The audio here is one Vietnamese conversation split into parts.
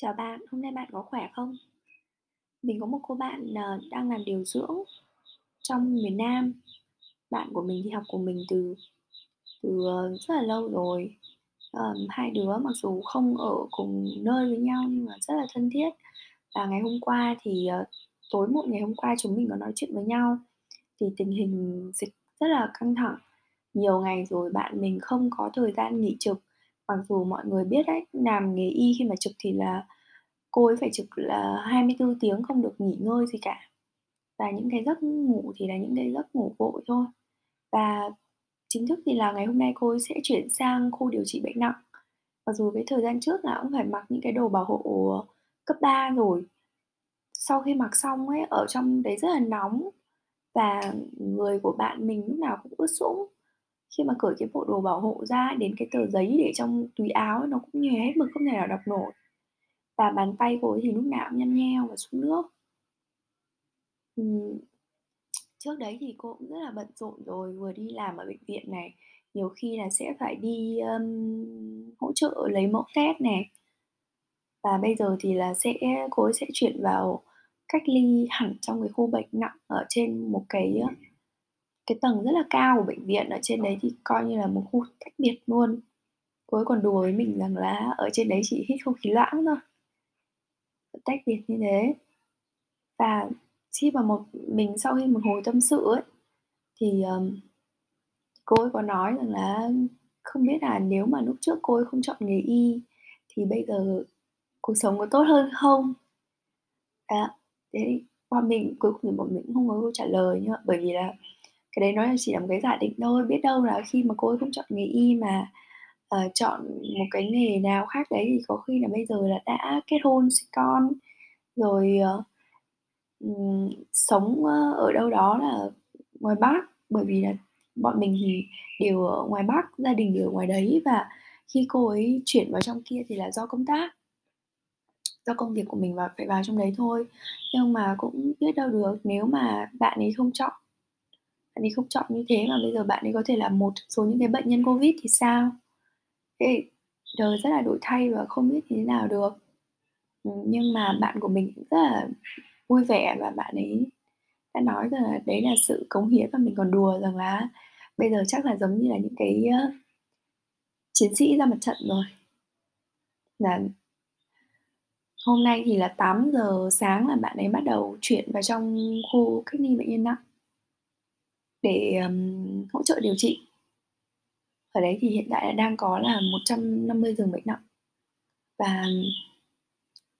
Chào bạn, hôm nay bạn có khỏe không? Mình có một cô bạn, ờ, đang làm điều dưỡng trong miền Nam. Bạn của mình thì học của mình từ từ, ờ, rất là lâu rồi. Um, hai đứa mặc dù không ở cùng nơi với nhau nhưng mà rất là thân thiết. Và ngày hôm qua thì, tối muộn ngày hôm qua chúng mình có nói chuyện với nhau, thì tình hình dịch rất là căng thẳng. Nhiều ngày rồi bạn mình không có thời gian nghỉ trực, mặc dù mọi người biết đấy, làm nghề y khi mà trực thì là cô ấy phải trực là 24 tiếng không được nghỉ ngơi gì cả. Và những cái giấc ngủ thì là những cái giấc ngủ vội thôi. Và chính thức thì là ngày hôm nay cô ấy sẽ chuyển sang khu điều trị bệnh nặng. Mặc dù cái thời gian trước là cũng phải mặc những cái đồ bảo hộ, ờ, cấp 3 rồi. Sau khi mặc xong ấy, ở trong đấy rất là nóng và người của bạn mình lúc nào cũng ướt sũng. Khi mà cởi cái bộ đồ bảo hộ ra đến cái tờ giấy để trong túi áo ấy nó cũng nhòe hết mực không thể nào đọc nổi. Và bàn tay cô ấy thì lúc nào cũng nhăn nheo và xuống nước. uhm. Trước đấy thì cô cũng rất là bận rộn rồi, vừa đi làm ở bệnh viện này, nhiều khi là sẽ phải đi, um, hỗ trợ lấy mẫu test nè. Và bây giờ thì là sẽ cô ấy sẽ chuyển vào cách ly hẳn trong cái khu bệnh nặng ở trên một cái, cái tầng rất là cao của bệnh viện, ở trên đấy thì coi như là một khu tách biệt luôn. Cô ấy còn đùa với mình rằng là ở trên đấy chỉ hít không khí loãng thôi. Tách biệt như thế. Và khi mà một mình sau khi một hồi tâm sự ấy, thì, um, cô ấy có nói rằng là không biết là nếu mà lúc trước cô ấy không chọn nghề y thì bây giờ cuộc sống có tốt hơn không? à, thế qua mình cuối cùng thì bọn mình cũng không có câu trả lời nhưng mà bởi vì là cái đấy nó chỉ là một cái giả định thôi, biết đâu là khi mà cô ấy không chọn nghề y mà, uh, chọn một cái nghề nào khác đấy thì có khi là bây giờ là đã kết hôn, sinh con, rồi, uh, um, sống, uh, ở đâu đó là ngoài Bắc. Bởi vì là bọn mình thì đều ở ngoài Bắc, gia đình đều ở ngoài đấy và khi cô ấy chuyển vào trong kia thì là do công tác. Do công việc của mình và phải vào trong đấy thôi. Nhưng mà cũng biết đâu được, nếu mà bạn ấy không chọn bạn ấy không chọn như thế mà bây giờ bạn ấy có thể là một số những cái bệnh nhân Covid thì sao? Thế đời rất là đổi thay và không biết như thế nào được. Ừ, nhưng mà bạn của mình cũng rất là vui vẻ và bạn ấy đã nói rằng là đấy là sự cống hiến và mình còn đùa rằng là bây giờ chắc là giống như là những cái, chiến sĩ ra mặt trận rồi. Là hôm nay thì là 8:00 sáng là bạn ấy bắt đầu chuyển vào trong khu cách ly bệnh nhân nặng để, um, hỗ trợ điều trị. Ở đấy thì hiện tại đang có là 150 giường bệnh nặng. Và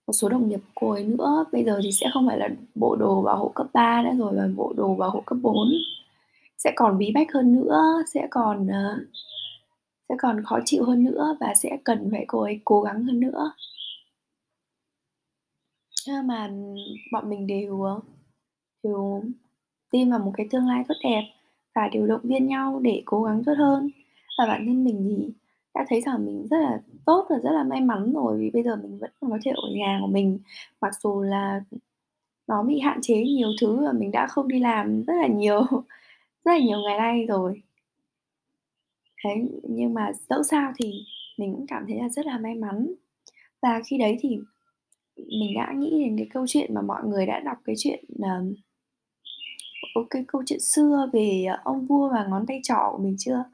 một số đồng nghiệp cô ấy nữa, bây giờ thì sẽ không phải là bộ đồ bảo hộ cấp 3 nữa rồi mà bộ đồ bảo hộ cấp 4. Sẽ còn bí bách hơn nữa, sẽ còn, ờ, sẽ còn khó chịu hơn nữa và sẽ cần phải cô ấy cố gắng hơn nữa. Nhưng mà bọn mình đều, ờ, đều tin vào một cái tương lai tốt đẹp và đều động viên nhau để cố gắng tốt hơn. Và bản thân mình thì đã thấy rằng mình rất là tốt và rất là may mắn rồi vì bây giờ mình vẫn còn có thể ở nhà của mình, mặc dù là nó bị hạn chế nhiều thứ và mình đã không đi làm rất là nhiều rất là nhiều ngày nay rồi. thế nhưng mà dẫu sao thì mình cũng cảm thấy là rất là may mắn. Và khi đấy thì mình đã nghĩ đến cái câu chuyện mà mọi người đã đọc cái chuyện, uh, có cái câu chuyện xưa về, à, ông vua và ngón tay trỏ của mình chưa?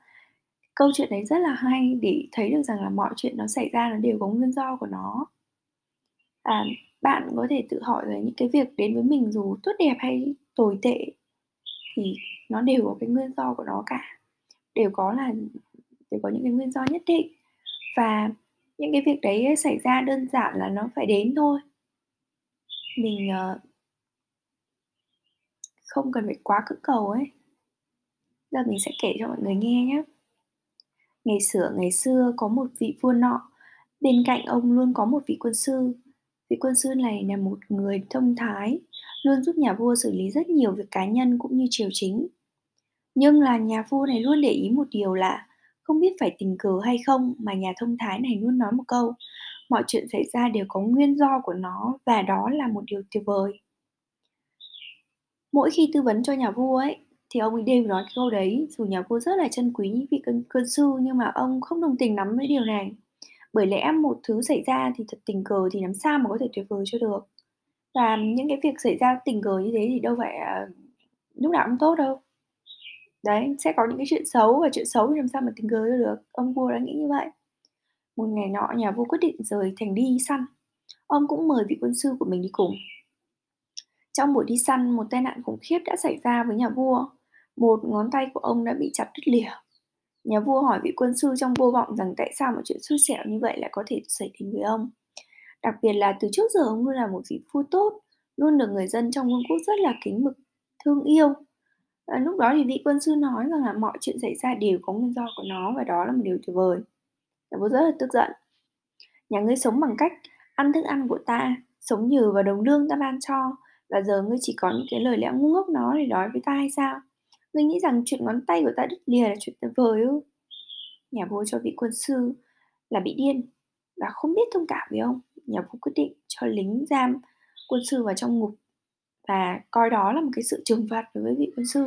Câu chuyện đấy rất là hay để thấy được rằng là mọi chuyện nó xảy ra nó đều có nguyên do của nó. À, bạn có thể tự hỏi là những cái việc đến với mình dù tốt đẹp hay tồi tệ thì nó đều có cái nguyên do của nó cả, đều có là đều có những cái nguyên do nhất định. Và những cái việc đấy xảy ra đơn giản là nó phải đến thôi. Mình, uh, không cần phải quá cưỡng cầu ấy. Giờ mình sẽ kể cho mọi người nghe nhé. Ngày xưa, ngày xưa có một vị vua nọ, bên cạnh ông luôn có một vị quân sư. Vị quân sư này là một người thông thái, luôn giúp nhà vua xử lý rất nhiều việc cá nhân cũng như triều chính. Nhưng là nhà vua này luôn để ý một điều là không biết phải tình cờ hay không mà nhà thông thái này luôn nói một câu: "Mọi chuyện xảy ra đều có nguyên do của nó và đó là một điều tuyệt vời." Mỗi khi tư vấn cho nhà vua ấy, thì ông ấy đều nói cái câu đấy, dù nhà vua rất là trân quý vị cân quân sư nhưng mà ông không đồng tình lắm với điều này. Bởi lẽ một thứ xảy ra thì thật tình cờ thì làm sao mà có thể tuyệt vời cho được. Và những cái việc xảy ra tình cờ như thế thì đâu phải, à, lúc nào cũng tốt đâu. Đấy, sẽ có những cái chuyện xấu và chuyện xấu thì làm sao mà tình cờ cho được, ông vua đã nghĩ như vậy. Một ngày nọ nhà vua quyết định rời thành đi săn, ông cũng mời vị quân sư của mình đi cùng. Trong buổi đi săn, một tai nạn khủng khiếp đã xảy ra với nhà vua. Một ngón tay của ông đã bị chặt đứt lìa. Nhà vua hỏi vị quân sư trong vô vọng rằng tại sao một chuyện xui xẻo như vậy lại có thể xảy đến với ông. Đặc biệt là từ trước giờ ông luôn là một vị vua tốt, luôn được người dân trong vương quốc rất là kính mực, thương yêu. À, lúc đó thì vị quân sư nói rằng là mọi chuyện xảy ra đều có nguyên do của nó và đó là một điều tuyệt vời. Nhà vua rất là tức giận. Nhà ngươi sống bằng cách ăn thức ăn của ta, sống nhờ vào đồng lương ta ban cho, và giờ ngươi chỉ có những cái lời lẽ ngu ngốc nó để nói với ta hay sao? Ngươi nghĩ rằng chuyện ngón tay của ta đứt lìa là chuyện tuyệt vời ư? Nhà vua cho vị quân sư là bị điên và không biết thông cảm với ông. Nhà vua quyết định cho lính giam quân sư vào trong ngục và coi đó là một cái sự trừng phạt đối với vị quân sư.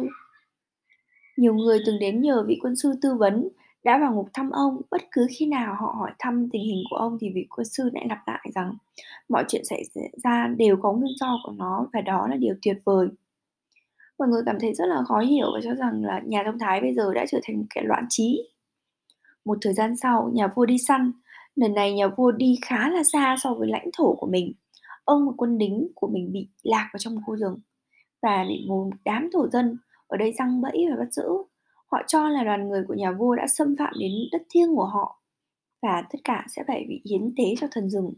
Nhiều người từng đến nhờ vị quân sư tư vấn đã vào ngục thăm ông, bất cứ khi nào họ hỏi thăm tình hình của ông thì vị quân sư lại lặp lại rằng mọi chuyện xảy ra đều có nguyên do của nó và đó là điều tuyệt vời. Mọi người cảm thấy rất là khó hiểu và cho rằng là nhà thông thái bây giờ đã trở thành một kẻ loạn trí. Một thời gian sau, nhà vua đi săn. Lần này nhà vua đi khá là xa so với lãnh thổ của mình. Ông và quân lính của mình bị lạc vào trong một khu rừng và bị một đám thổ dân ở đây răng bẫy và bắt giữ. Họ cho là đoàn người của nhà vua đã xâm phạm đến đất thiêng của họ và tất cả sẽ phải bị hiến tế cho thần rừng.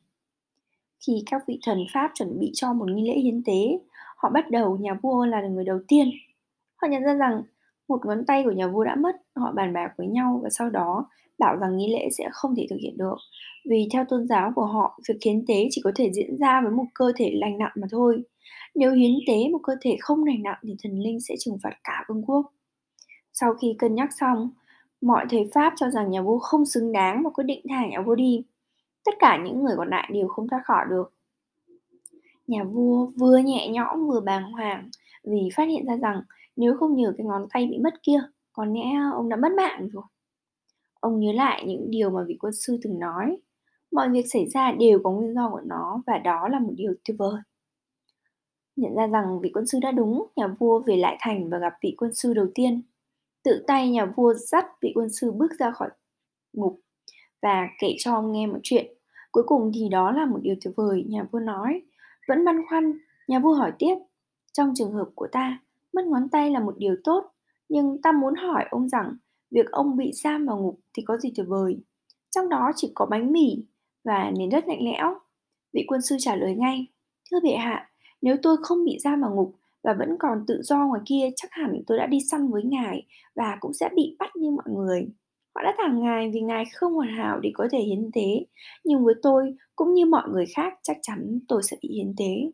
Khi các vị thần Pháp chuẩn bị cho một nghi lễ hiến tế, họ bắt đầu nhà vua là người đầu tiên. Họ nhận ra rằng một ngón tay của nhà vua đã mất, họ bàn bạc với nhau và sau đó bảo rằng nghi lễ sẽ không thể thực hiện được. Vì theo tôn giáo của họ, việc hiến tế chỉ có thể diễn ra với một cơ thể lành nặng mà thôi. Nếu hiến tế một cơ thể không lành nặng thì thần linh sẽ trừng phạt cả vương quốc. Sau khi cân nhắc xong, mọi thầy Pháp cho rằng nhà vua không xứng đáng và quyết định thả nhà vua đi. Tất cả những người còn lại đều không thoát khỏi được. Nhà vua vừa nhẹ nhõm vừa bàng hoàng vì phát hiện ra rằng nếu không nhờ cái ngón tay bị mất kia, có lẽ ông đã mất mạng rồi. Ông nhớ lại những điều mà vị quân sư từng nói. Mọi việc xảy ra đều có nguyên do của nó và đó là một điều tuyệt vời. Nhận ra rằng vị quân sư đã đúng, nhà vua về lại thành và gặp vị quân sư đầu tiên. Tự tay nhà vua dắt vị quân sư bước ra khỏi ngục và kể cho ông nghe một chuyện. Cuối cùng thì đó là một điều tuyệt vời, nhà vua nói. Vẫn băn khoăn, nhà vua hỏi tiếp. Trong trường hợp của ta, mất ngón tay là một điều tốt, nhưng ta muốn hỏi ông rằng việc ông bị giam vào ngục thì có gì tuyệt vời. Trong đó chỉ có bánh mì và nền đất lạnh lẽo. Vị quân sư trả lời ngay, thưa bệ hạ, nếu tôi không bị giam vào ngục và vẫn còn tự do ngoài kia chắc hẳn tôi đã đi săn với ngài và cũng sẽ bị bắt như mọi người. Họ đã thả ngài vì ngài không hoàn hảo để có thể hiến tế, nhưng với tôi cũng như mọi người khác chắc chắn tôi sẽ bị hiến tế.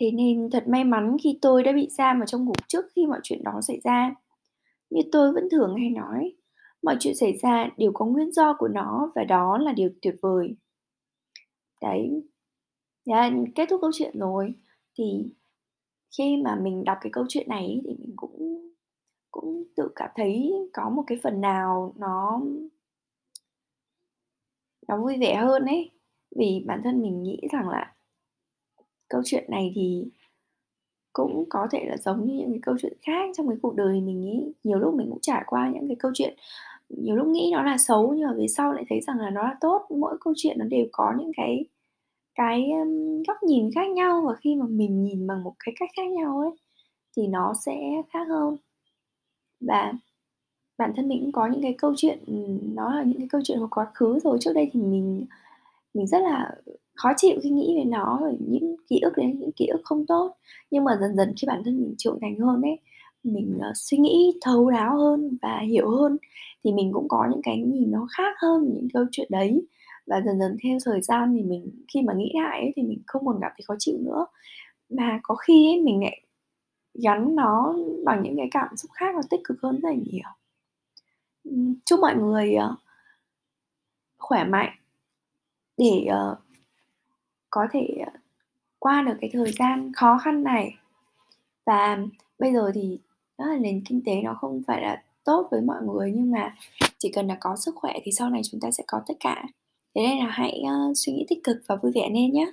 Thế nên thật may mắn khi tôi đã bị giam vào trong ngục trước khi mọi chuyện đó xảy ra. Như tôi vẫn thường hay nói, mọi chuyện xảy ra đều có nguyên do của nó và đó là điều tuyệt vời. Đấy, yeah, kết thúc câu chuyện rồi. Thì khi mà mình đọc cái câu chuyện này thì mình cũng cũng tự cảm thấy có một cái phần nào nó nó vui vẻ hơn ấy. Vì bản thân mình nghĩ rằng là câu chuyện này thì cũng có thể là giống như những cái câu chuyện khác trong cái cuộc đời mình nghĩ nhiều lúc mình cũng trải qua những cái câu chuyện, nhiều lúc nghĩ nó là xấu nhưng mà về sau lại thấy rằng là nó là tốt mỗi câu chuyện nó đều có những cái cái góc nhìn khác nhau và khi mà mình nhìn bằng một cái cách khác nhau ấy thì nó sẽ khác hơn. Và bản thân mình cũng có những cái câu chuyện nó là những cái câu chuyện của quá khứ rồi. Trước đây thì mình mình rất là khó chịu khi nghĩ về nó rồi những ký ức đấy những ký ức không tốt. Nhưng mà dần dần khi bản thân mình trưởng thành hơn ấy mình uh, suy nghĩ thấu đáo hơn và hiểu hơn thì mình cũng có những cái nhìn nó khác hơn những câu chuyện đấy và dần dần theo thời gian thì mình khi mà nghĩ lại ấy, thì mình không còn cảm thấy khó chịu nữa. Mà có khi ấy, mình lại gắn nó bằng những cái cảm xúc khác và tích cực hơn rất là nhiều. Chúc mọi người ờ, khỏe mạnh để ờ, có thể ờ, qua được cái thời gian khó khăn này. Và bây giờ thì đó là nền kinh tế nó không phải là tốt với mọi người nhưng mà chỉ cần là có sức khỏe thì sau này chúng ta sẽ có tất cả. Thế nên là hãy, uh, suy nghĩ tích cực và vui vẻ lên nhé